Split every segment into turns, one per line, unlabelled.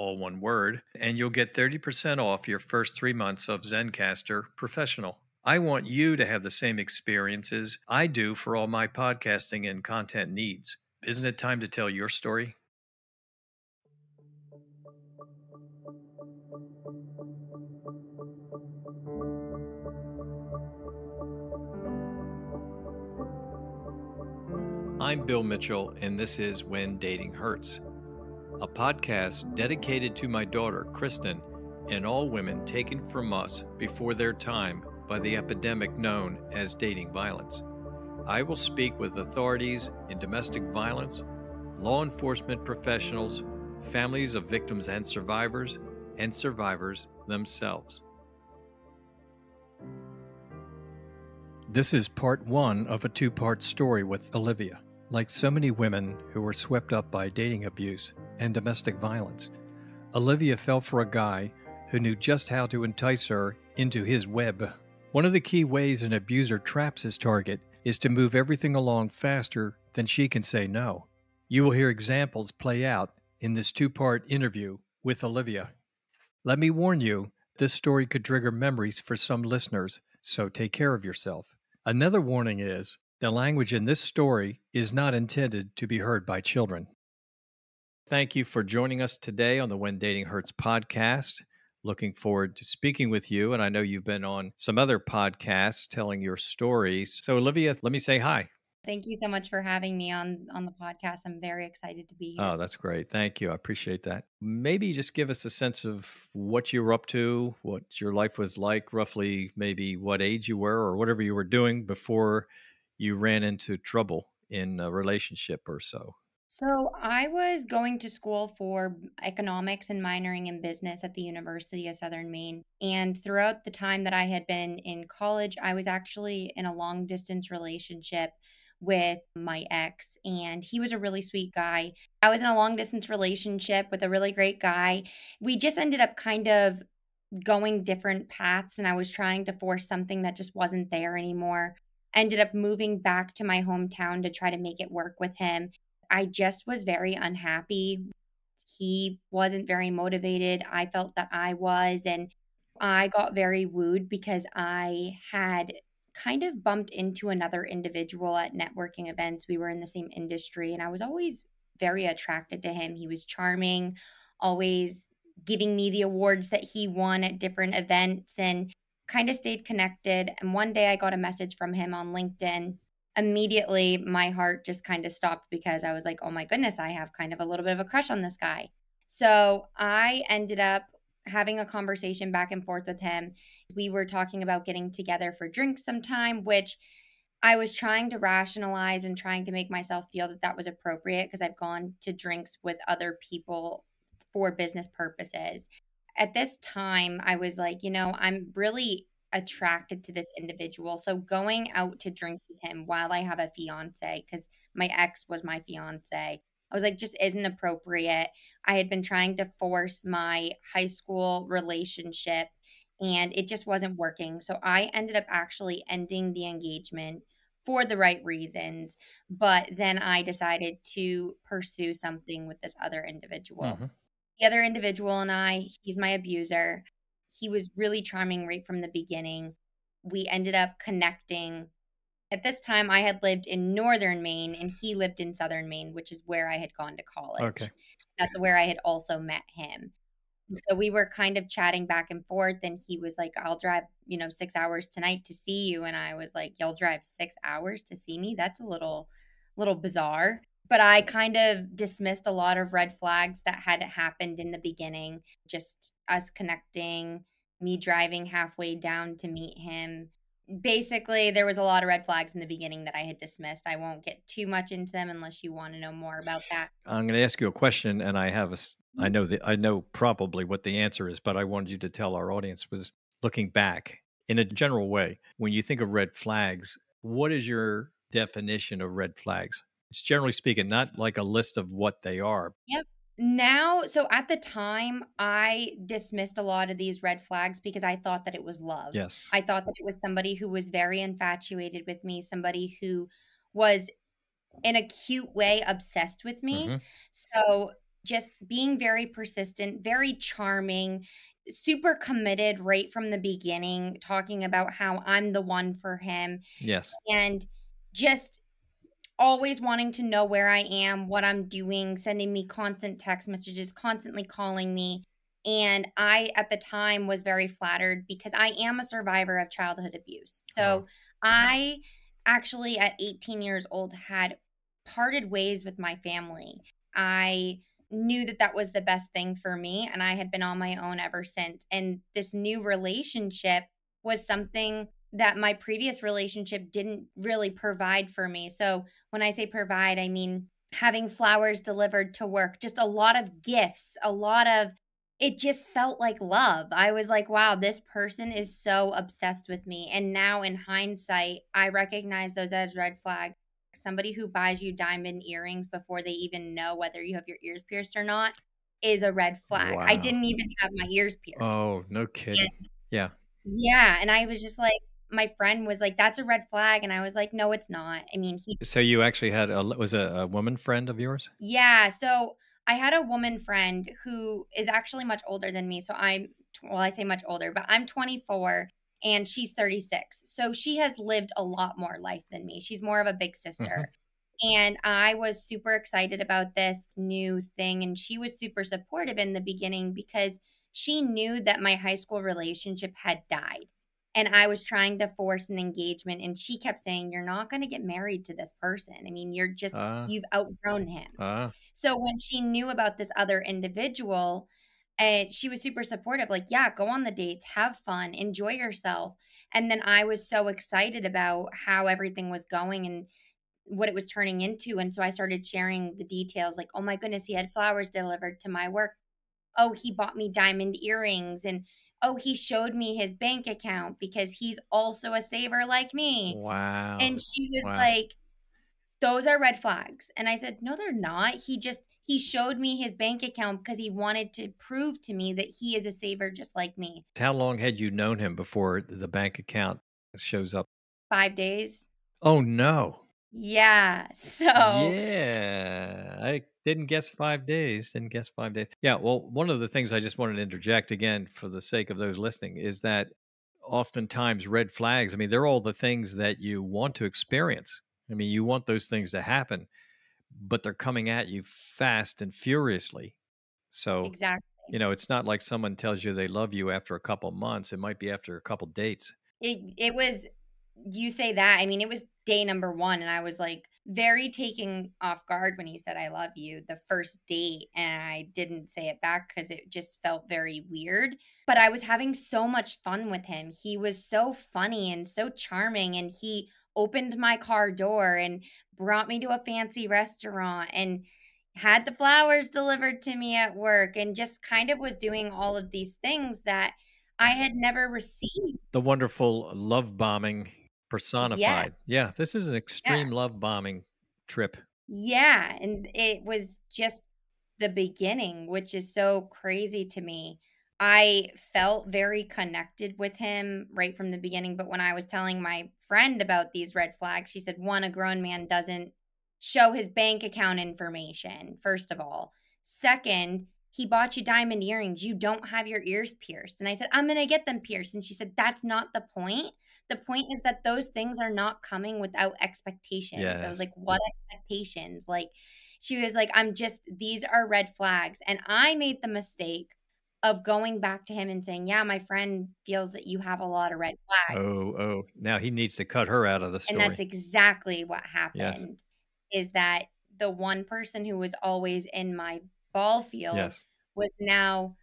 all one word, and you'll get 30% off your first three months of Zencastr Professional. I want you to have the same experiences I do for all my podcasting and content needs. Isn't it time to tell your story? I'm Bill Mitchell, and this is When Dating Hurts a podcast dedicated to my daughter, Kristen, and all women taken from us before their time by the epidemic known as dating violence. I will speak with authorities in domestic violence, law enforcement professionals, families of victims and survivors, and survivors themselves. This is part one of a two part story with Olivia. Like so many women who were swept up by dating abuse and domestic violence, Olivia fell for a guy who knew just how to entice her into his web. One of the key ways an abuser traps his target is to move everything along faster than she can say no. You will hear examples play out in this two part interview with Olivia. Let me warn you, this story could trigger memories for some listeners, so take care of yourself. Another warning is the language in this story is not intended to be heard by children. Thank you for joining us today on the When Dating Hurts podcast. Looking forward to speaking with you. And I know you've been on some other podcasts telling your stories. So, Olivia, let me say hi.
Thank you so much for having me on on the podcast. I'm very excited to be here.
Oh, that's great. Thank you. I appreciate that. Maybe just give us a sense of what you were up to, what your life was like, roughly maybe what age you were or whatever you were doing before you ran into trouble in a relationship or so?
So, I was going to school for economics and minoring in business at the University of Southern Maine. And throughout the time that I had been in college, I was actually in a long distance relationship with my ex, and he was a really sweet guy. I was in a long distance relationship with a really great guy. We just ended up kind of going different paths, and I was trying to force something that just wasn't there anymore ended up moving back to my hometown to try to make it work with him. I just was very unhappy. He wasn't very motivated. I felt that I was. And I got very wooed because I had kind of bumped into another individual at networking events. We were in the same industry, and I was always very attracted to him. He was charming, always giving me the awards that he won at different events. And kind of stayed connected. And one day I got a message from him on LinkedIn. Immediately, my heart just kind of stopped because I was like, oh my goodness, I have kind of a little bit of a crush on this guy. So I ended up having a conversation back and forth with him. We were talking about getting together for drinks sometime, which I was trying to rationalize and trying to make myself feel that that was appropriate because I've gone to drinks with other people for business purposes at this time, I was like, you know, I'm really attracted to this individual. So going out to drink with him while I have a fiance, because my ex was my fiance, I was like, just isn't appropriate. I had been trying to force my high school relationship and it just wasn't working. So I ended up actually ending the engagement for the right reasons. But then I decided to pursue something with this other individual. Mm-hmm the other individual and I, he's my abuser. He was really charming right from the beginning. We ended up connecting. At this time, I had lived in northern Maine and he lived in southern Maine, which is where I had gone to college.
Okay.
That's where I had also met him. So we were kind of chatting back and forth, and he was like, I'll drive, you know, six hours tonight to see you. And I was like, You'll drive six hours to see me? That's a little, little bizarre. But I kind of dismissed a lot of red flags that had happened in the beginning, just us connecting, me driving halfway down to meet him. Basically, there was a lot of red flags in the beginning that I had dismissed. I won't get too much into them unless you want to know more about that.
I'm going to ask you a question, and I have a, I know that I know probably what the answer is, but I wanted you to tell our audience was looking back in a general way. When you think of red flags, what is your definition of red flags? It's generally speaking, not like a list of what they are.
Yep. Now, so at the time, I dismissed a lot of these red flags because I thought that it was love.
Yes.
I thought that it was somebody who was very infatuated with me, somebody who was in a cute way obsessed with me.
hmm
So just being very persistent, very charming, super committed right from the beginning, talking about how I'm the one for him
Yes.
and just always wanting to know where I am, what I'm doing, sending me constant text messages, constantly calling me. And I, at the time, was very flattered because I am a survivor of childhood abuse.
Wow.
So I actually, at 18 years old, had parted ways with my family. I knew that that was the best thing for me, and I had been on my own ever since. And this new relationship was something that my previous relationship didn't really provide for me. So when I say provide, I mean having flowers delivered to work, just a lot of gifts, a lot of it just felt like love. I was like, wow, this person is so obsessed with me. And now in hindsight, I recognize those as red flags. Somebody who buys you diamond earrings before they even know whether you have your ears pierced or not is a red flag. I didn't even have my ears pierced.
Oh, no kidding.
And
Yeah.
yeah, and I was just like my friend was like, "That's a red flag," and I was like, "No, it's not." I mean, he
So you actually had a was a, a woman friend of yours?
Yeah, so I had a woman friend who is actually much older than me. So I'm well, I say much older, but I'm 24 and she's 36. So she has lived a lot more life than me. She's more of a big
hmm
sister. And I was super excited about this new thing and she was super supportive in the beginning because she knew that my high school relationship had died. And I was trying to force an engagement and she kept saying, "You're not going to get married to this person. I mean, you're just
Ah,
you've outgrown him."
ah,
So when she knew about this other individual, and she was super supportive, like, yeah, go on the dates, have fun, enjoy yourself. And then I was so excited about how everything was going and what it was turning into. And so I started sharing the details like, oh my goodness, he had flowers delivered to my work. Oh, he bought me diamond earrings. And oh, he showed me his bank account because he's also a saver like me.
wow.
And she was
Wow.
like, those are red flags. And I said, no, they're not. He just, he showed me his bank account because he wanted to prove to me that he is a saver just like me.
How long had you known him before the bank account shows up?
Five days.
Oh no.
Yeah. So,
Yeah, I didn't guess five days. Didn't guess five days. Yeah, well, one of the things I just wanted to interject again for the sake of those listening is that oftentimes red flags, I mean, they're all the things that you want to experience. I mean, you want those things to happen, but they're coming at you fast and furiously. So,
exactly.
you know, it's not like someone tells you they love you after a couple months. It might be after a couple dates.
It, it was, you say that. I mean, it was day number one, and I was like very taken off guard when he said, I love you the first date. And I didn't say it back because it just felt very weird. But I was having so much fun with him. He was so funny and so charming. And he opened my car door and brought me to a fancy restaurant and had the flowers delivered to me at work and just kind of was doing all of these things that I had never received.
The wonderful love bombing. Personified. Yeah, this is an
Yeah.
extreme love bombing trip.
Yeah, and it was just the beginning, which is so crazy to me. I felt very connected with him right from the beginning, but when I was telling my friend about these red flags, she said, one, a grown man doesn't show his bank account information, first of all. Second, he bought you diamond earrings. You don't have your ears pierced. And I said, I'm going to get them pierced. And she said, That's not the point. The point is that those things are not coming without expectations. I was like, What expectations? Like, she was like, I'm just, these are red flags. And I made the mistake of going back to him and saying, "Yeah, my friend feels that you have a lot of red flags."
Oh, oh, now he needs to cut her out of the story.
And that's exactly what
Yes.
happened, is that the one person who was always in my ball field
Yes.
was now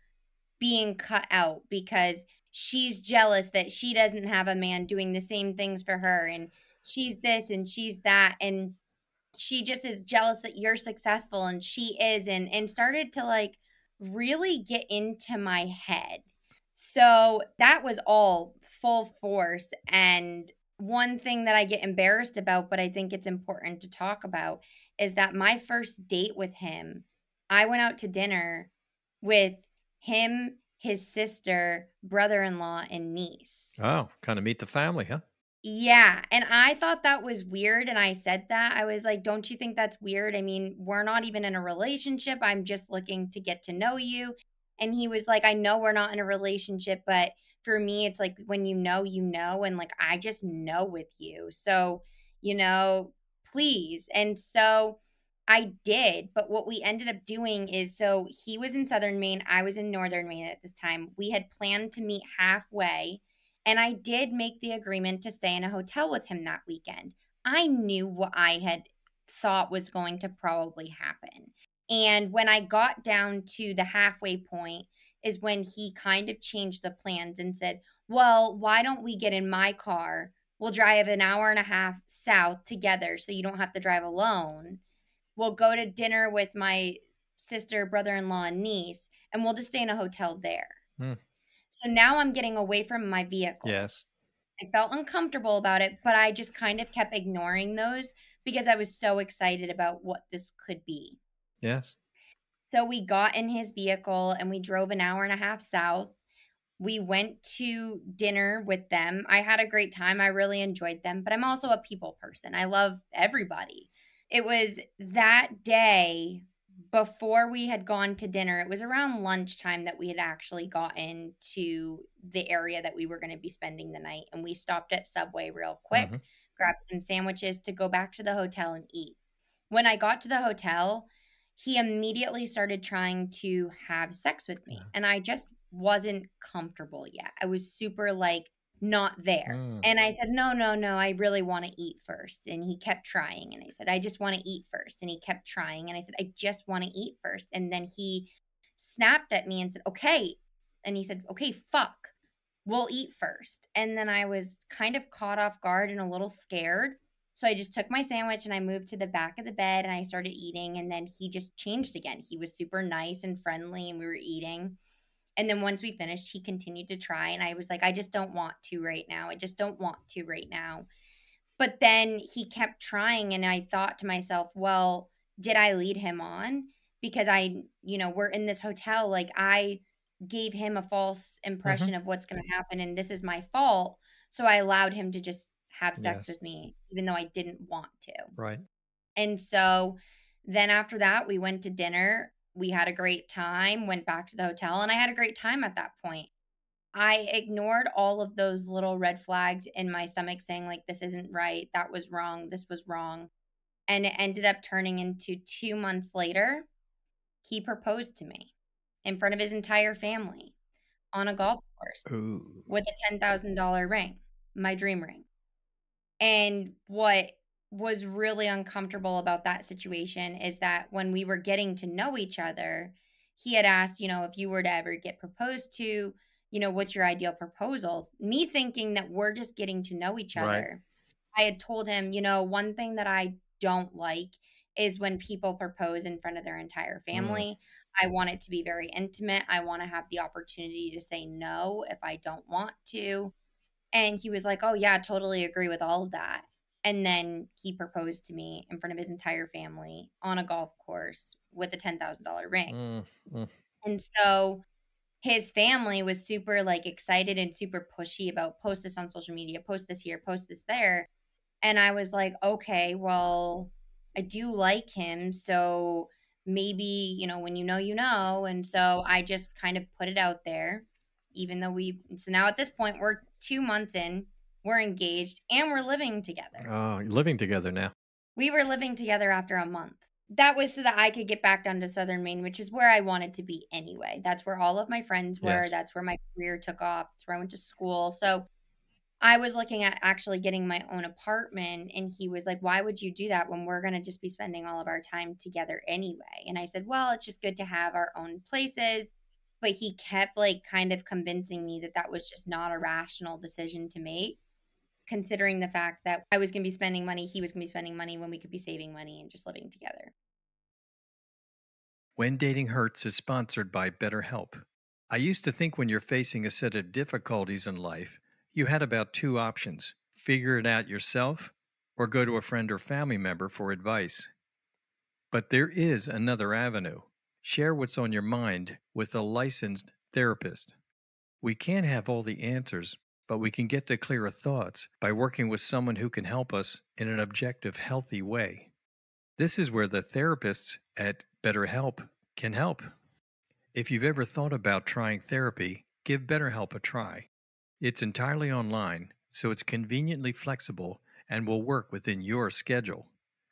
being cut out because she's jealous that she doesn't have a man doing the same things for her, and she's this and she's that, and she just is jealous that you're successful and she isn't, and started to, like, really get into my head. So, that was all full force, and one thing that I get embarrassed about, but I think it's important to talk about, is that my first date with him, I went out to dinner with him, his sister, brother-in-law, and niece.
Oh, kinda meet the family, huh?
Yeah, and I thought that was weird, and I said that. I was like, "Don't you think that's weird? I mean, we're not even in a relationship, I'm just looking to get to know you." And he was like, "I know we're not in a relationship, but for me, it's like when you know, you know, and, like, I just know with you. So, you know, please." And so I did, but what we ended up doing is so he was in Southern Maine, I was in Northern Maine at this time. We had planned to meet halfway, and I did make the agreement to stay in a hotel with him that weekend. I knew what I had thought was going to probably happen. And when I got down to the halfway point is when he kind of changed the plans and said, "Well, why don't we get in my car? We'll drive an hour and a half south together so you don't have to drive alone. We'll go to dinner with my sister, brother-in-law, and niece, and we'll just stay in a hotel there."
Hmm.
So now I'm getting away from my vehicle.
Yes.
I felt uncomfortable about it, but I just kind of kept ignoring those because I was so excited about what this could be.
Yes.
So we got in his vehicle and we drove an hour and a half south. We went to dinner with them. I had a great time. I really enjoyed them, but I'm also a people person. I love everybody. It was that day before we had gone to dinner. It was around lunchtime that we had actually gotten to the area that we were going to be spending the night. And we stopped at Subway real quick,
Mhm.
grabbed some sandwiches to go back to the hotel and eat. When I got to the hotel, he immediately started trying to have sex with me. And I just wasn't comfortable yet. I was super like not there.
Mm.
And I said, "No, no, no, I really want to eat first. And he kept trying. And I said, "I just want to eat first. And he kept trying. And I said, "I just want to eat first. And then he snapped at me and said, "Okay." And he said, "Okay, fuck. We'll eat first." And then I was kind of caught off guard and a little scared. So I just took my sandwich and I moved to the back of the bed and I started eating. And then he just changed again. He was super nice and friendly and we were eating. And then once we finished, he continued to try. And I was like, I just don't want to right now. I just don't want to right now. But then he kept trying. And I thought to myself, well, did I lead him on? Because I, you know, we're in this hotel. Like I gave him a false impression mm-hmm. of what's going to happen. And this is my fault. So I allowed him to just have sex
Yes.
with me, even though I didn't want to.
Right.
And so then after that, we went to dinner. We had a great time, went back to the hotel, and I had a great time at that point. I ignored all of those little red flags in my stomach saying, like, this isn't right. That was wrong. This was wrong. And it ended up turning into two months later, he proposed to me in front of his entire family on a golf course
Ooh.
with a $10,000 ring, my dream ring. And what was really uncomfortable about that situation is that when we were getting to know each other, he had asked, you know, if you were to ever get proposed to, you know, what's your ideal proposal? Me thinking that we're just getting to know each
Right.
other. I had told him, you know, one thing that I don't like is when people propose in front of their entire
Mm.
family. I want it to be very intimate. I want to have the opportunity to say no if I don't want to. And he was like, "Oh yeah, totally agree with all of that." And then he proposed to me in front of his entire family on a golf course with a $10,000 ring.
Mm, mm.
And so his family was super like excited and super pushy about post this on social media, post this here, post this there. And I was like, okay, well, I do like him. So maybe, you know, when you know, you know. And so I just kind of put it out there, even though we, so now at this point, we're two months in, we're engaged, and we're living together.
Oh, living together now.
We were living together after a month. that was so that I could get back down to Southern Maine, which is where I wanted to be anyway. That's where all of my friends were.
Yes.
That's where my career took off. That's where I went to school. So I was looking at actually getting my own apartment, and he was like, Why would you do that when we're going to just be spending all of our time together anyway? And I said, Well, it's just good to have our own places. But he kept like kind of convincing me that that was just not a rational decision to make, considering the fact that I was going to be spending money, he was going to be spending money when we could be saving money and just living together.
When Dating Hurts is sponsored by BetterHelp. I used to think when you're facing a set of difficulties in life, you had about two options figure it out yourself or go to a friend or family member for advice. But there is another avenue. Share what's on your mind with a licensed therapist. We can't have all the answers, but we can get to clearer thoughts by working with someone who can help us in an objective, healthy way. This is where the therapists at BetterHelp can help. If you've ever thought about trying therapy, give BetterHelp a try. It's entirely online, so it's conveniently flexible and will work within your schedule.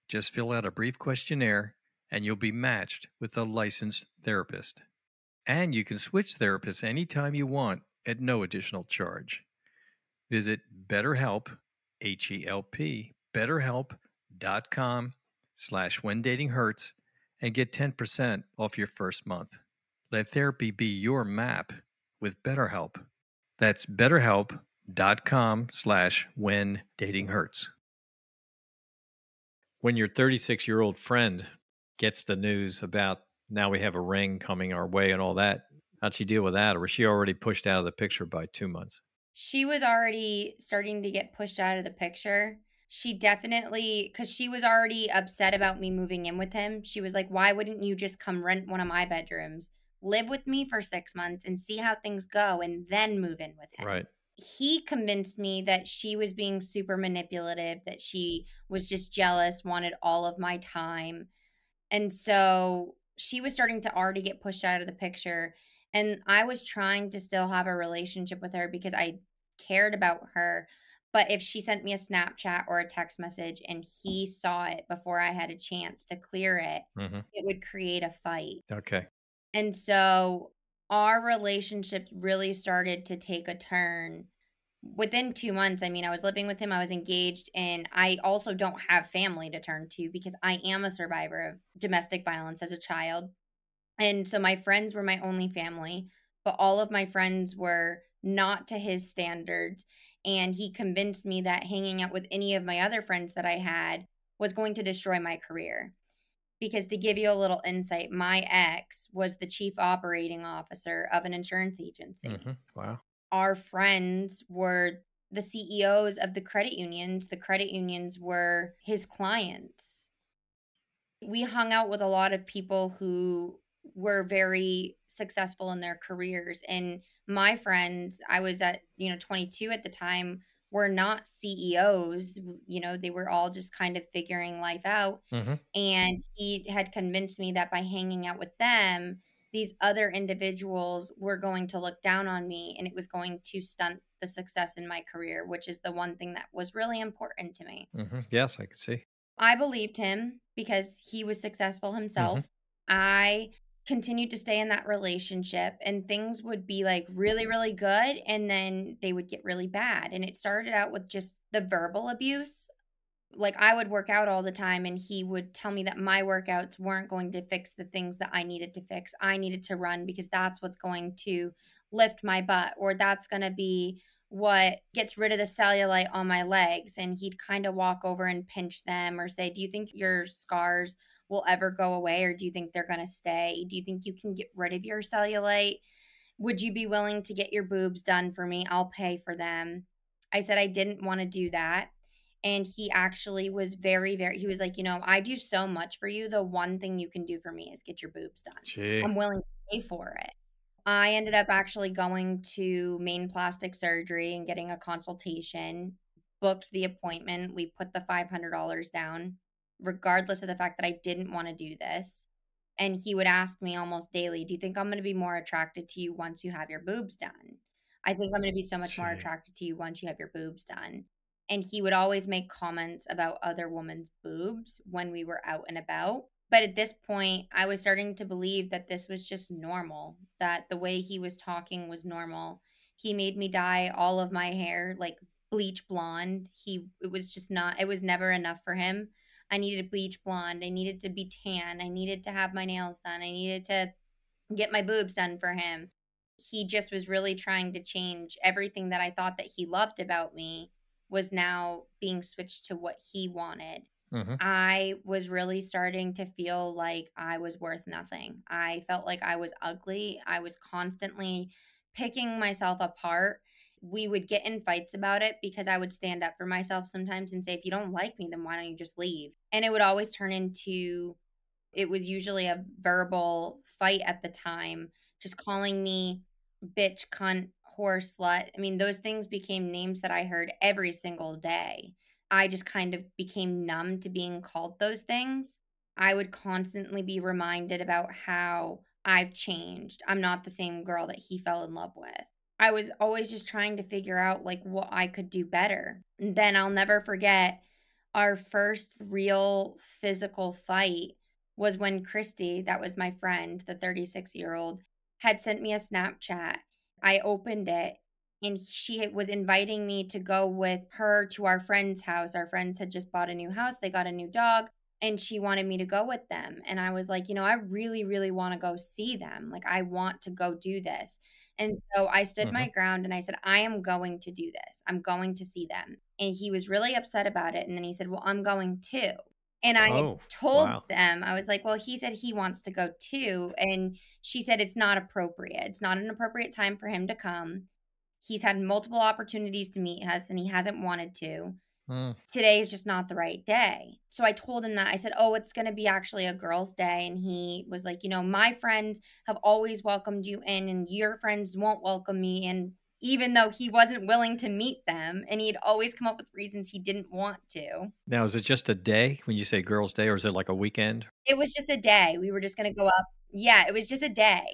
Just fill out a brief questionnaire and you'll be matched with a licensed therapist. And you can switch therapists anytime you want at no additional charge. Visit BetterHelp, H-E-L-P, betterhelp.com slash when dating hurts and get 10% off your first month. Let therapy be your map with BetterHelp. That's betterhelp.com slash when dating hurts. When your 36 year old friend gets the news about now we have a ring coming our way and all that, how'd she deal with that? Or was she already pushed out of the picture by two months?
She was already starting to get pushed out of the picture. She definitely, because she was already upset about me moving in with him. She was like, Why wouldn't you just come rent one of my bedrooms? live with me for six months and see how things go and then move in with him.
Right.
He convinced me that she was being super manipulative, that she was just jealous, wanted all of my time. And so she was starting to already get pushed out of the picture. And I was trying to still have a relationship with her because I cared about her. But if she sent me a Snapchat or a text message and he saw it before I had a chance to clear it, mm-hmm. it would create a fight.
Okay.
And so our relationship really started to take a turn within two months. I mean, I was living with him, I was engaged, and I also don't have family to turn to because I am a survivor of domestic violence as a child. And so my friends were my only family, but all of my friends were not to his standards. And he convinced me that hanging out with any of my other friends that I had was going to destroy my career because to give you a little insight, my ex was the chief operating officer of an insurance agency.
Mm-hmm. Wow.
Our friends were the CEOs of the credit unions. The credit unions were his clients. We hung out with a lot of people who were very successful in their careers. And my friends, I was at, you know, 22 at the time, were not CEOs. You know, they were all just kind of figuring life out. Mm-hmm. And he had convinced me that by hanging out with them, these other individuals were going to look down on me and it was going to stunt the success in my career, which is the one thing that was really important to me.
Mm-hmm. Yes, I can see.
I believed him because he was successful himself. Mm-hmm. I continued to stay in that relationship and things would be like really mm-hmm. really good and then they would get really bad and it started out with just the verbal abuse like I would work out all the time and he would tell me that my workouts weren't going to fix the things that I needed to fix. I needed to run because that's what's going to lift my butt or that's going to be what gets rid of the cellulite on my legs and he'd kind of walk over and pinch them or say, "Do you think your scars will ever go away or do you think they're going to stay? Do you think you can get rid of your cellulite? Would you be willing to get your boobs done for me? I'll pay for them. I said I didn't want to do that. And he actually was very, very, he was like, you know, I do so much for you. The one thing you can do for me is get your boobs done.
Gee.
I'm willing to pay for it. I ended up actually going to Maine plastic surgery and getting a consultation, booked the appointment. We put the $500 down regardless of the fact that I didn't want to do this. And he would ask me almost daily, Do you think I'm going to be more attracted to you once you have your boobs done? I think I'm going to be so much more attracted to you once you have your boobs done. And he would always make comments about other women's boobs when we were out and about. But at this point, I was starting to believe that this was just normal, that the way he was talking was normal. He made me dye all of my hair like bleach blonde. He it was just not it was never enough for him. I needed bleach blonde. I needed to be tan. I needed to have my nails done. I needed to get my boobs done for him. He just was really trying to change everything that I thought that he loved about me was now being switched to what he wanted.
Hmm
I was really starting to feel like I was worth nothing. I felt like I was ugly. I was constantly picking myself apart. We would get in fights about it because I would stand up for myself sometimes and say, if you don't like me, then why don't you just leave? And it would always turn into it was usually a verbal fight at the time, just calling me bitch, cunt, whore, slut. I mean, those things became names that I heard every single day. I just kind of became numb to being called those things. I would constantly be reminded about how I've changed. I'm not the same girl that he fell in love with. I was always just trying to figure out like what I could do better. And then I'll never forget our first real physical fight was when Christy, that was my friend, the 36 year old, had sent me a Snapchat. I opened it and she was inviting me to go with her to our friend's house. Our friends had just bought a new house, they got a new dog, and she wanted me to go with them. And I was like, you know, I really, really want to go see them. Like, I want to go do this. And so I stood
hmm
my ground and I said, I am going to do this. I'm going to see them. And he was really upset about it. And then he said, Well, I'm going too. And I
Oh,
told
wow.
them, I was like, "Well, he said he wants to go too." And she said, "It's not appropriate. It's not an appropriate time for him to come. He's had multiple opportunities to meet us and he hasn't wanted to.
Mm,
Today is just not the right day." So I told him that. I said, "Oh, it's going to be actually a girls' day." And he was like, "You know, my friends have always welcomed you in and your friends won't welcome me And Even though he wasn't willing to meet them and he'd always come up with reasons he didn't want to.
Now, is it just a day when you say girls' day, or is it like a weekend?
It was just a day. We were just gonna go up Yeah, it was just a day,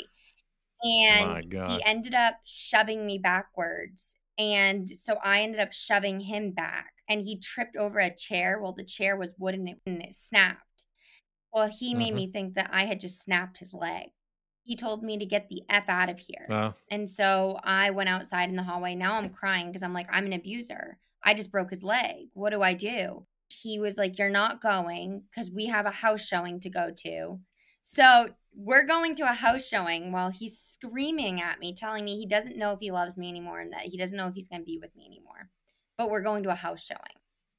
and he ended up shoving me backwards, and so I ended up shoving him back, and he tripped over a chair. Well, the chair was wooden and it snapped. Well, he made
hmm
me think that I had just snapped his leg. He told me to get the F out of here. And so I went outside in the hallway. Now I'm crying because I'm like, I'm an abuser. I just broke his leg. What do I do? He was like, You're not going because we have a house showing to go to. So we're going to a house showing while he's screaming at me, telling me he doesn't know if he loves me anymore and that he doesn't know if he's going to be with me anymore. But we're going to a house showing.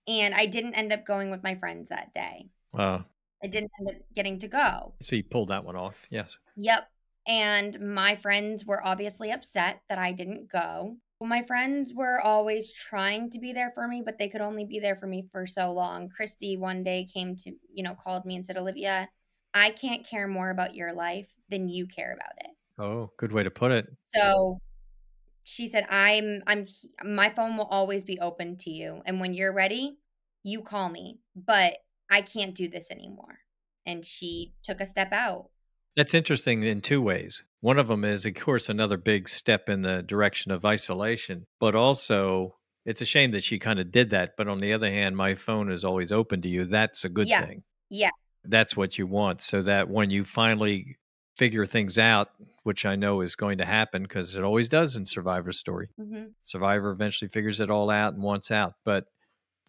And I didn't end up going with my friends that day.
uh,
I didn't end up getting to go.
so you pulled that one off. Yes.
Yep. And my friends were obviously upset that I didn't go. My friends were always trying to be there for me, but they could only be there for me for so long. Christy one day came to, you know, called me and said, Olivia, I can't care more about your life than you care about it.
Oh, good way to put it.
So she said, I'm, I'm, my phone will always be open to you. And when you're ready, you call me, but I can't do this anymore. And she took a step out.
That's interesting in two ways. One of them is, of course, another big step in the direction of isolation, but also it's a shame that she kind of did that. But on the other hand, my phone is always open to you. That's a good
Yeah.
thing.
Yeah.
That's what you want. So that when you finally figure things out, which I know is going to happen because it always does in Survivor story,
hmm
Survivor eventually figures it all out and wants out. But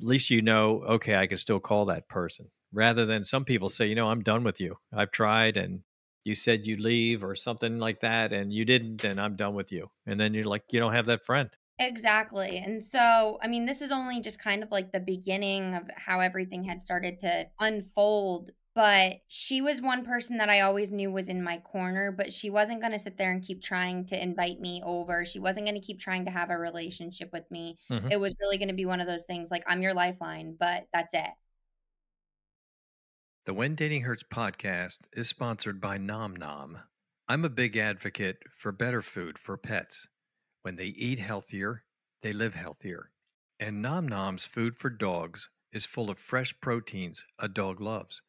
at least you know, okay, I can still call that person rather than some people say, you know, I'm done with you. I've tried and you said you'd leave or something like that and you didn't and I'm done with you. And then you're like, you don't have that friend.
Exactly. And so, I mean, this is only just kind of like the beginning of how everything had started to unfold. But she was one person that I always knew was in my corner, but she wasn't going to sit there and keep trying to invite me over. She wasn't going to keep trying to have a relationship with me.
Mhm.
It was really going to be one of those things like, I'm your lifeline, but that's it.
The When Dating Hurts podcast is sponsored by Nom Nom. I'm a big advocate for better food for pets. When they eat healthier, they live healthier. And Nom Nom's food for dogs is full of fresh proteins a dog loves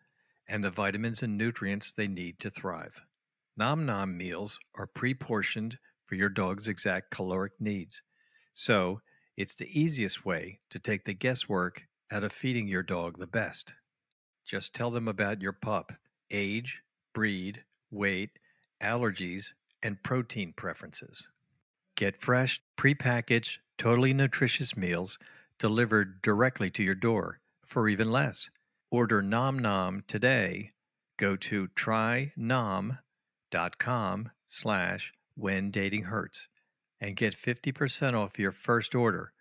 and the vitamins and nutrients they need to thrive. Nom Nom meals are pre portioned for your dog's exact caloric needs. So it's the easiest way to take the guesswork out of feeding your dog the best. Just tell them about your pup age, breed, weight, allergies, and protein preferences. Get fresh, prepackaged, totally nutritious meals delivered directly to your door for even less. Order Nom Nom today. Go to trynom.com slash when dating hurts and get 50% off your first order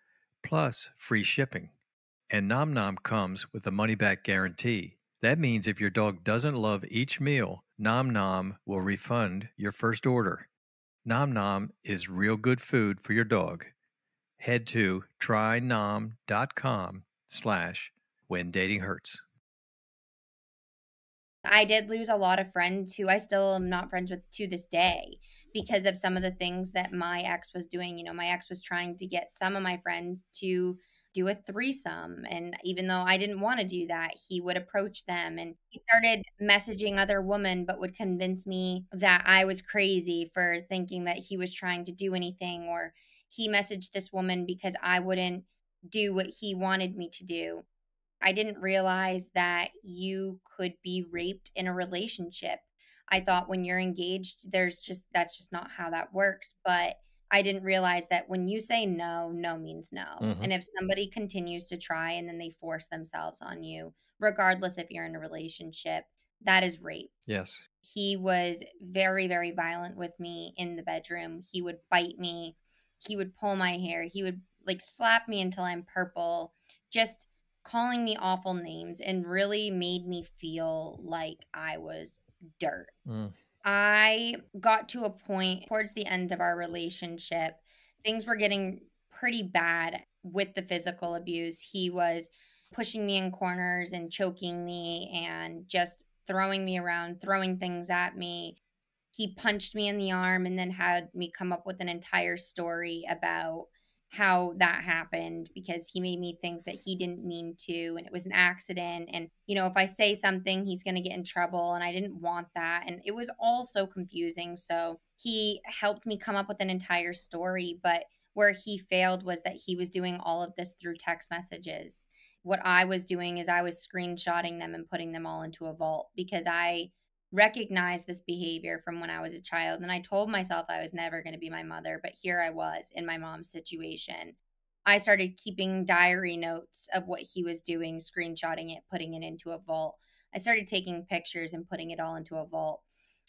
plus free shipping. And Nom Nom comes with a money back guarantee. That means if your dog doesn't love each meal, Nom Nom will refund your first order. Nom Nom is real good food for your dog. Head to trynom.com slash when dating hurts.
I did lose a lot of friends who I still am not friends with to this day because of some of the things that my ex was doing. You know, my ex was trying to get some of my friends to do a threesome. And even though I didn't want to do that, he would approach them and he started messaging other women, but would convince me that I was crazy for thinking that he was trying to do anything. Or he messaged this woman because I wouldn't do what he wanted me to do. I didn't realize that you could be raped in a relationship. I thought when you're engaged, there's just that's just not how that works. But I didn't realize that when you say no, no means no.
Mhm.
And if somebody continues to try and then they force themselves on you, regardless if you're in a relationship, that is rape.
Yes.
He was very, very violent with me in the bedroom. He would bite me. He would pull my hair. He would like slap me until I'm purple. Just calling me awful names and really made me feel like I was dirt.
Mm.
I got to a point towards the end of our relationship, things were getting pretty bad with the physical abuse. He was pushing me in corners and choking me and just throwing me around, throwing things at me. He punched me in the arm and then had me come up with an entire story about how that happened because he made me think that he didn't mean to and it was an accident. And you know if i say something he's going to get in trouble and i didn't want that. And it was all so confusing. So he helped me come up with an entire story but where he failed was that he was doing all of this through text messages. What i was doing is i was screenshotting them and putting them all into a vault because i recognized this behavior from when I was a child. And I told myself I was never going to be my mother, but here I was in my mom's situation. I started keeping diary notes of what he was doing, screenshotting it, putting it into a vault. I started taking pictures and putting it all into a vault.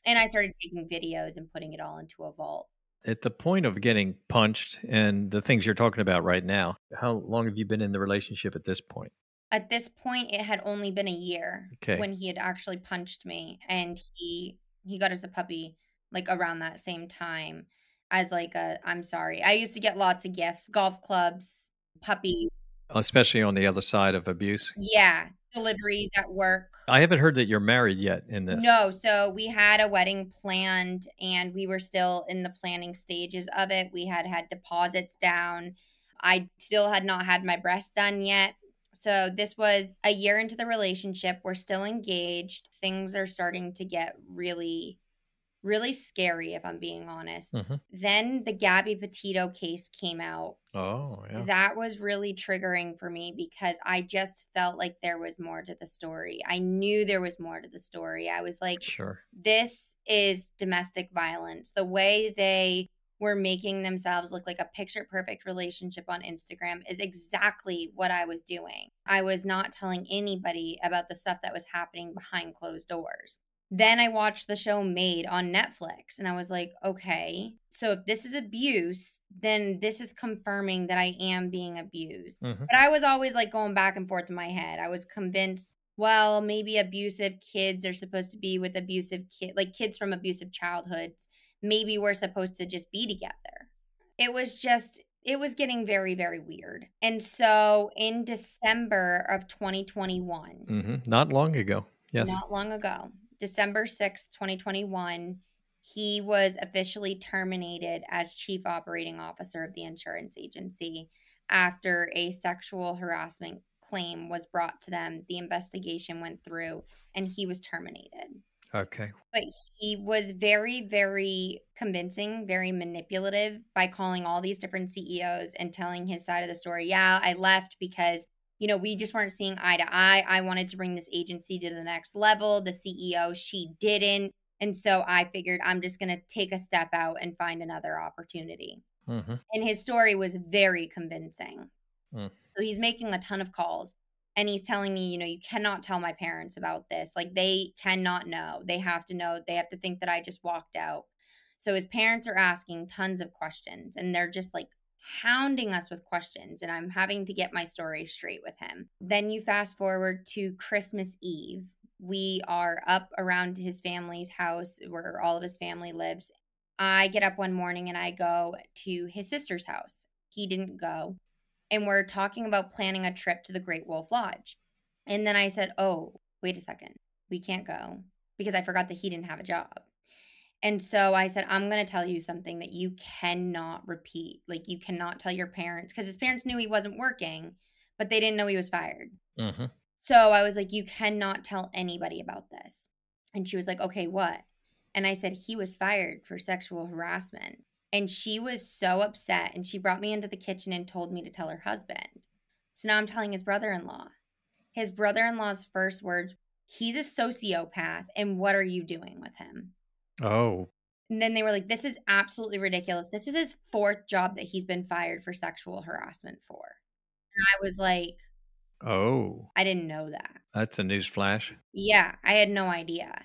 And I started taking videos and putting it all into a vault.
At the point of getting punched and the things you're talking about right now, how long have you been in the relationship at this point?
At this point, it had only been a year
Okay.
when he had actually punched me, and he he got us a puppy like around that same time as like a I'm sorry. I used to get lots of gifts, golf clubs, puppies.
Especially on the other side of abuse.
Yeah, deliveries at work.
I haven't heard that you're married yet in this.
No, so we had a wedding planned and we were still in the planning stages of it. We had had deposits down. I still had not had my breast done yet. So this was a year into the relationship. We're still engaged. Things are starting to get really really scary if I'm being honest.
Mhm.
Then the Gabby Petito case came out
Oh, yeah.
that was really triggering for me because I just felt like there was more to the story. I knew there was more to the story. I was like,
Sure.
this is domestic violence. The way they were making themselves look like a picture perfect relationship on Instagram is exactly what I was doing. I was not telling anybody about the stuff that was happening behind closed doors. Then I watched the show Maid on Netflix and I was like, okay, so if this is abuse, then this is confirming that I am being abused.
Mhm.
But I was always like going back and forth in my head. I was convinced, well, maybe abusive kids are supposed to be with abusive kid like kids from abusive childhoods. Maybe we're supposed to just be together. It was just it was getting very very weird. And so in December of 2021,
hmm Not long ago. Yes.
not long ago, December 6th, 2021, he was officially terminated as chief operating officer of the insurance agency after a sexual harassment claim was brought to them. The investigation went through and he was terminated.
Okay.
But he was very, very convincing, very manipulative by calling all these different CEOs and telling his side of the story. Yeah, I left because, you know, we just weren't seeing eye to eye. I wanted to bring this agency to the next level. The CEO, she didn't. And so I figured I'm just going to take a step out and find another opportunity.
Mm-hmm.
And his story was very convincing.
Mm.
So he's making a ton of calls and he's telling me, you know, you cannot tell my parents about this. Like they cannot know. They have to know. They have to think that I just walked out. So his parents are asking tons of questions and they're just like hounding us with questions and I'm having to get my story straight with him. Then you fast forward to Christmas Eve. We are up around his family's house where all of his family lives. I get up one morning and I go to his sister's house. He didn't go. And we're talking about planning a trip to the Great Wolf Lodge. And then I said, Oh, wait a second. We can't go because I forgot that he didn't have a job. And so I said, I'm going to tell you something that you cannot repeat. Like, you cannot tell your parents because his parents knew he wasn't working, but they didn't know he was fired.
Mm-hmm.
So I was like, You cannot tell anybody about this. And she was like, Okay, what? And I said, He was fired for sexual harassment. And she was so upset. And she brought me into the kitchen and told me to tell her husband. So now I'm telling his brother in law. His brother in law's first words, He's a sociopath. And what are you doing with him?
Oh.
And then they were like, this is absolutely ridiculous. This is his fourth job that he's been fired for sexual harassment for. And I was like,
Oh.
I didn't know that.
That's a news flash.
Yeah, I had no idea.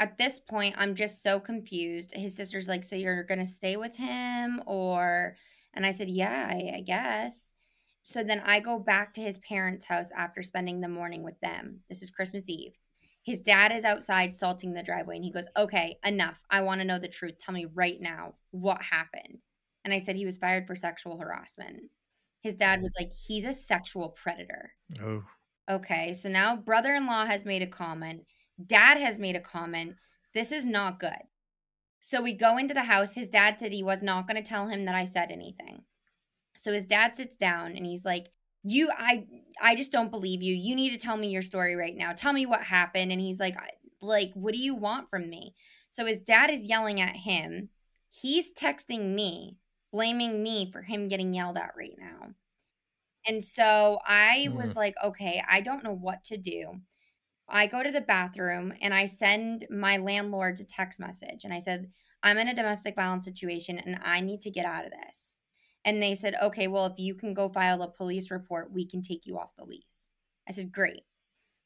At this point, I'm just so confused. His sister's like, So you're going to stay with him? Or, and I said, Yeah, I, I guess. So then I go back to his parents' house after spending the morning with them. This is Christmas Eve. His dad is outside salting the driveway and he goes, Okay, enough. I want to know the truth. Tell me right now what happened. And I said he was fired for sexual harassment. His dad was like, He's a sexual predator.
Oh.
Okay, so now brother in law has made a comment. Dad has made a comment. This is not good. So we go into the house. His dad said he was not going to tell him that I said anything. So his dad sits down and he's like, you i i just don't believe you you need to tell me your story right now tell me what happened and he's like like what do you want from me so his dad is yelling at him he's texting me blaming me for him getting yelled at right now and so i mm. was like okay i don't know what to do i go to the bathroom and i send my landlord a text message and i said i'm in a domestic violence situation and i need to get out of this and they said, okay, well, if you can go file a police report, we can take you off the lease. I said, great.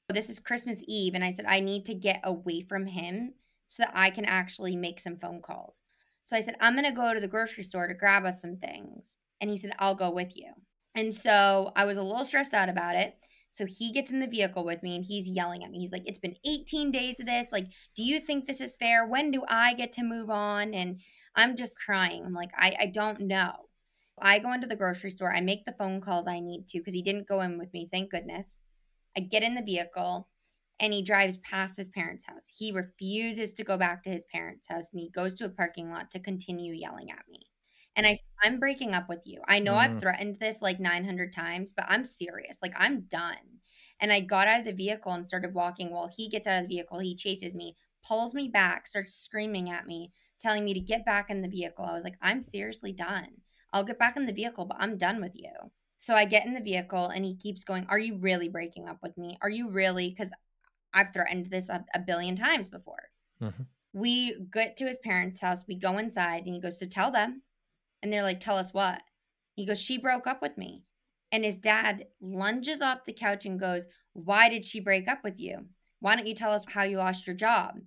This is Christmas Eve. And I said, I need to get away from him so that I can actually make some phone calls. So I said, I'm going to go to the grocery store to grab us some things. And he said, I'll go with you. And so I was a little stressed out about it. So he gets in the vehicle with me and he's yelling at me. He's like, It's been 18 days of this. Like, do you think this is fair? When do I get to move on? And I'm just crying. I'm like, I, I don't know. I go into the grocery store. I make the phone calls I need to because he didn't go in with me, thank goodness. I get in the vehicle and he drives past his parents' house. He refuses to go back to his parents' house and he goes to a parking lot to continue yelling at me. And I I'm breaking up with you. I know mm. I've threatened this like 900 times, but I'm serious. Like I'm done. And I got out of the vehicle and started walking. While he gets out of the vehicle, he chases me, pulls me back, starts screaming at me, telling me to get back in the vehicle. I was like, I'm seriously done. I'll get back in the vehicle, but I'm done with you. So I get in the vehicle and he keeps going, Are you really breaking up with me? Are you really? Because I've threatened this a, a billion times before. Mm-hmm. We get to his parents' house. We go inside and he goes, So tell them. And they're like, Tell us what? He goes, She broke up with me. And his dad lunges off the couch and goes, Why did she break up with you? Why don't you tell us how you lost your job?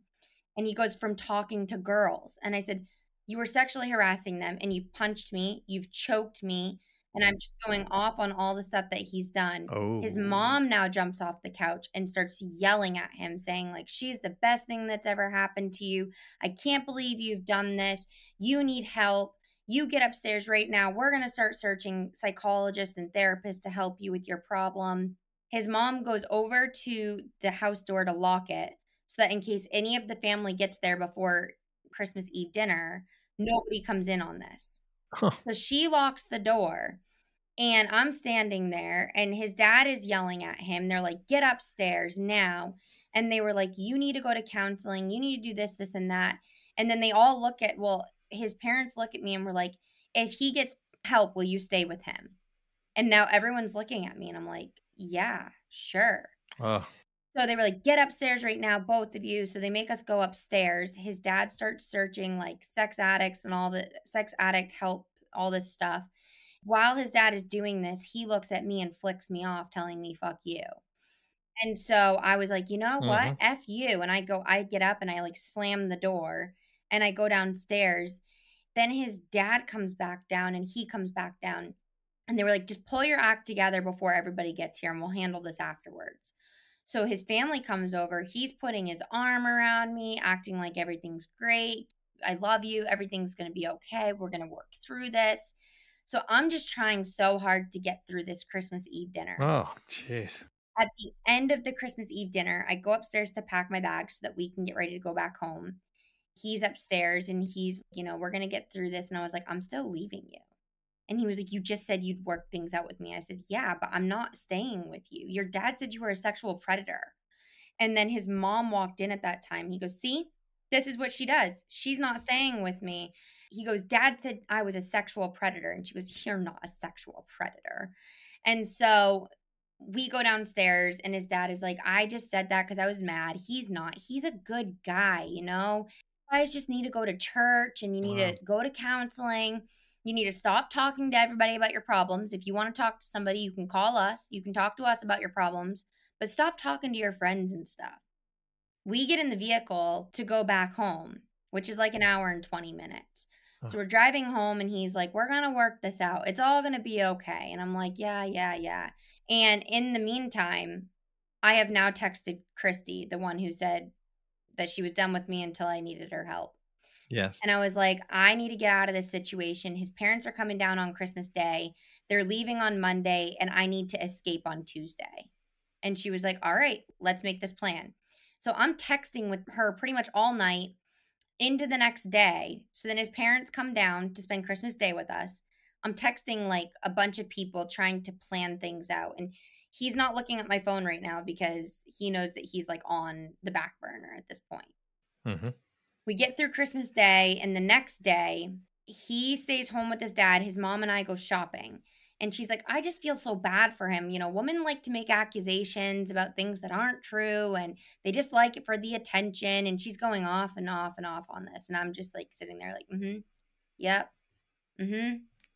And he goes, From talking to girls. And I said, you were sexually harassing them and you've punched me, you've choked me, and I'm just going off on all the stuff that he's done.
Oh.
His mom now jumps off the couch and starts yelling at him, saying, like, she's the best thing that's ever happened to you. I can't believe you've done this. You need help. You get upstairs right now. We're going to start searching psychologists and therapists to help you with your problem. His mom goes over to the house door to lock it so that in case any of the family gets there before Christmas Eve dinner, nobody comes in on this. Huh. So she locks the door and I'm standing there and his dad is yelling at him. They're like, get upstairs now. And they were like, you need to go to counseling. You need to do this, this, and that. And then they all look at, well, his parents look at me and were like, if he gets help, will you stay with him? And now everyone's looking at me and I'm like, yeah, sure. So they were like, get upstairs right now, both of you. So they make us go upstairs. His dad starts searching like sex addicts and all the sex addict help, all this stuff. While his dad is doing this, he looks at me and flicks me off, telling me, fuck you. And so I was like, you know what?
Mhm.
F you. And I go, I get up and I like slam the door and I go downstairs. Then his dad comes back down and he comes back down. And they were like, just pull your act together before everybody gets here and we'll handle this afterwards. So his family comes over. He's putting his arm around me, acting like everything's great. I love you. Everything's going to be okay. We're going to work through this. So I'm just trying so hard to get through this Christmas Eve dinner
oh, jeez.
at the end of the Christmas Eve dinner, I go upstairs to pack my bag so that we can get ready to go back home. He's upstairs and he's, you know, we're going to get through this. And I was like, I'm still leaving you. And he was like, You just said you'd work things out with me. I said, Yeah, but I'm not staying with you. Your dad said you were a sexual predator. And then his mom walked in at that time. He goes, See, this is what she does. She's not staying with me. He goes, Dad said I was a sexual predator. And she goes, You're not a sexual predator. And so we go downstairs and his dad is like, I just said that because I was mad. He's not. He's a good guy, you know? Guys just need to go to church and you need
Wow.
to go to counseling. You need to stop talking to everybody about your problems. If you want to talk to somebody, you can call us. You can talk to us about your problems, but stop talking to your friends and stuff. We get in the vehicle to go back home, which is like an hour and 20 minutes.
Huh.
So we're driving home and he's like, We're going to work this out. It's all going to be okay. And I'm like, Yeah, yeah, yeah. And in the meantime, I have now texted Christy, the one who said that she was done with me until I needed her help.
Yes.
And I was like, I need to get out of this situation. His parents are coming down on Christmas Day. They're leaving on Monday, and I need to escape on Tuesday. And she was like, All right, let's make this plan. So I'm texting with her pretty much all night into the next day. So then his parents come down to spend Christmas Day with us. I'm texting like a bunch of people trying to plan things out. And he's not looking at my phone right now because he knows that he's like on the back burner at this point
hmm
we get through Christmas Day, and the next day, he stays home with his dad. His mom and I go shopping. And she's like, I just feel so bad for him. You know, women like to make accusations about things that aren't true, and they just like it for the attention. And she's going off and off and off on this. And I'm just like sitting there, like, mm hmm, yep, mm hmm,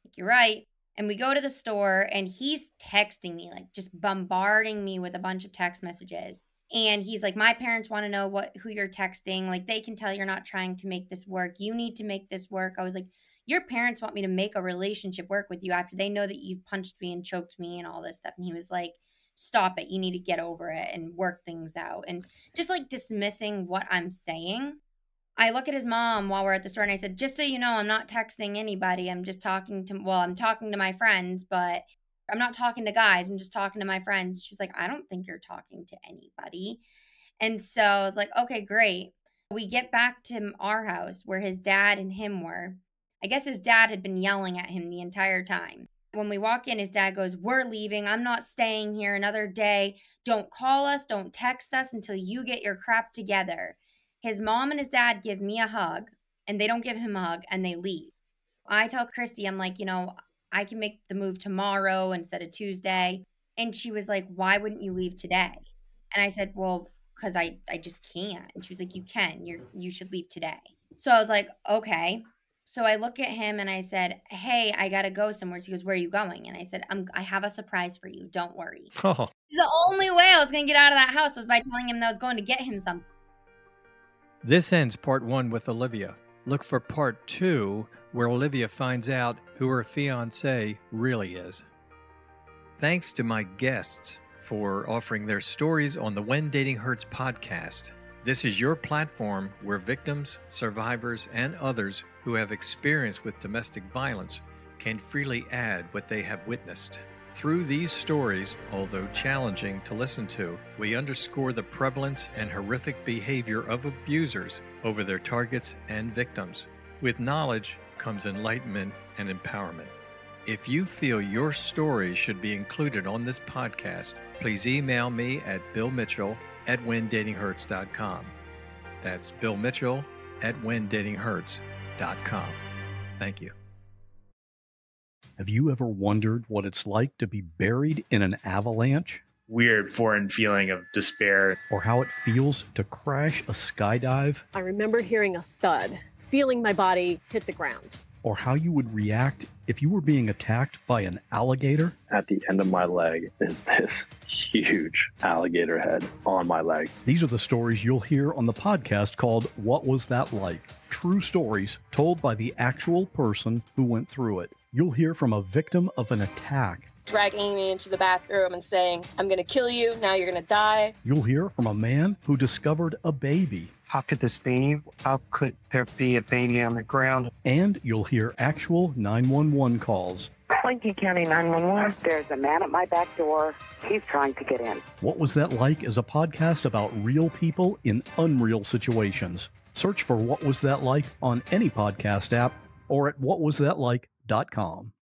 like, you're right. And we go to the store, and he's texting me, like, just bombarding me with a bunch of text messages. And he's like my parents want to know what who you're texting. Like they can tell you're not trying to make this work. You need to make this work. I was like your parents want me to make a relationship work with you after they know that you've punched me and choked me and all this stuff. And he was like stop it. You need to get over it and work things out. And just like dismissing what i'm saying i look at his mom while we're at the store and i said just so you know i'm not texting anybody i'm just talking to well i'm talking to my friends but I'm not talking to guys. I'm just talking to my friends. She's like, I don't think you're talking to anybody. And so I was like, okay, great. We get back to our house where his dad and him were. I guess his dad had been yelling at him the entire time. When we walk in, his dad goes, We're leaving. I'm not staying here another day. Don't call us. Don't text us until you get your crap together. His mom and his dad give me a hug, and they don't give him a hug, and they leave. I tell Christy, I'm like, you know, I can make the move tomorrow instead of Tuesday. And she was like, Why wouldn't you leave today? And I said, Well, because I, I just can't. And she was like, You can. You're you should leave today. So I was like, Okay. So I look at him and I said, Hey, I gotta go somewhere. So he goes, Where are you going? And I said, I'm I have a surprise for you. Don't worry.
Oh,
The only way I was gonna get out of that house was by telling him that I was going to get him something.
This ends part one with Olivia. Look for part two, where Olivia finds out who her fiance really is. Thanks to my guests for offering their stories on the When Dating Hurts podcast. This is your platform where victims, survivors, and others who have experience with domestic violence can freely add what they have witnessed. Through these stories, although challenging to listen to, we underscore the prevalence and horrific behavior of abusers over their targets and victims. With knowledge comes enlightenment and empowerment. If you feel your story should be included on this podcast, please email me at billmitchell at whendatinghurts.com. That's Bill Mitchell at whendatinghurts.com. Thank you.
Have you ever wondered what it's like to be buried in an avalanche? weird foreign feeling of despair.
Or how it feels to crash a skydive.
I remember hearing a thud, feeling my body hit the ground.
Or how you would react if you were being attacked by an alligator.
At the end of my leg is this huge alligator head on my leg.
These are the stories you'll hear on the podcast called What Was That Like? True stories told by the actual person who went through it. You'll hear from a victim of an attack
dragging me into the bathroom and saying, I'm going to kill you. Now you're going to die.
You'll hear from a man who discovered a baby.
How could this be? How could there be a baby on the ground?
And you'll hear actual 911 calls.
Lincoln County 911. There's a man at my back door. He's trying to get in.
What Was That Like is a podcast about real people in unreal situations. Search for What Was That Like on any podcast app or at whatwasthatlike.com.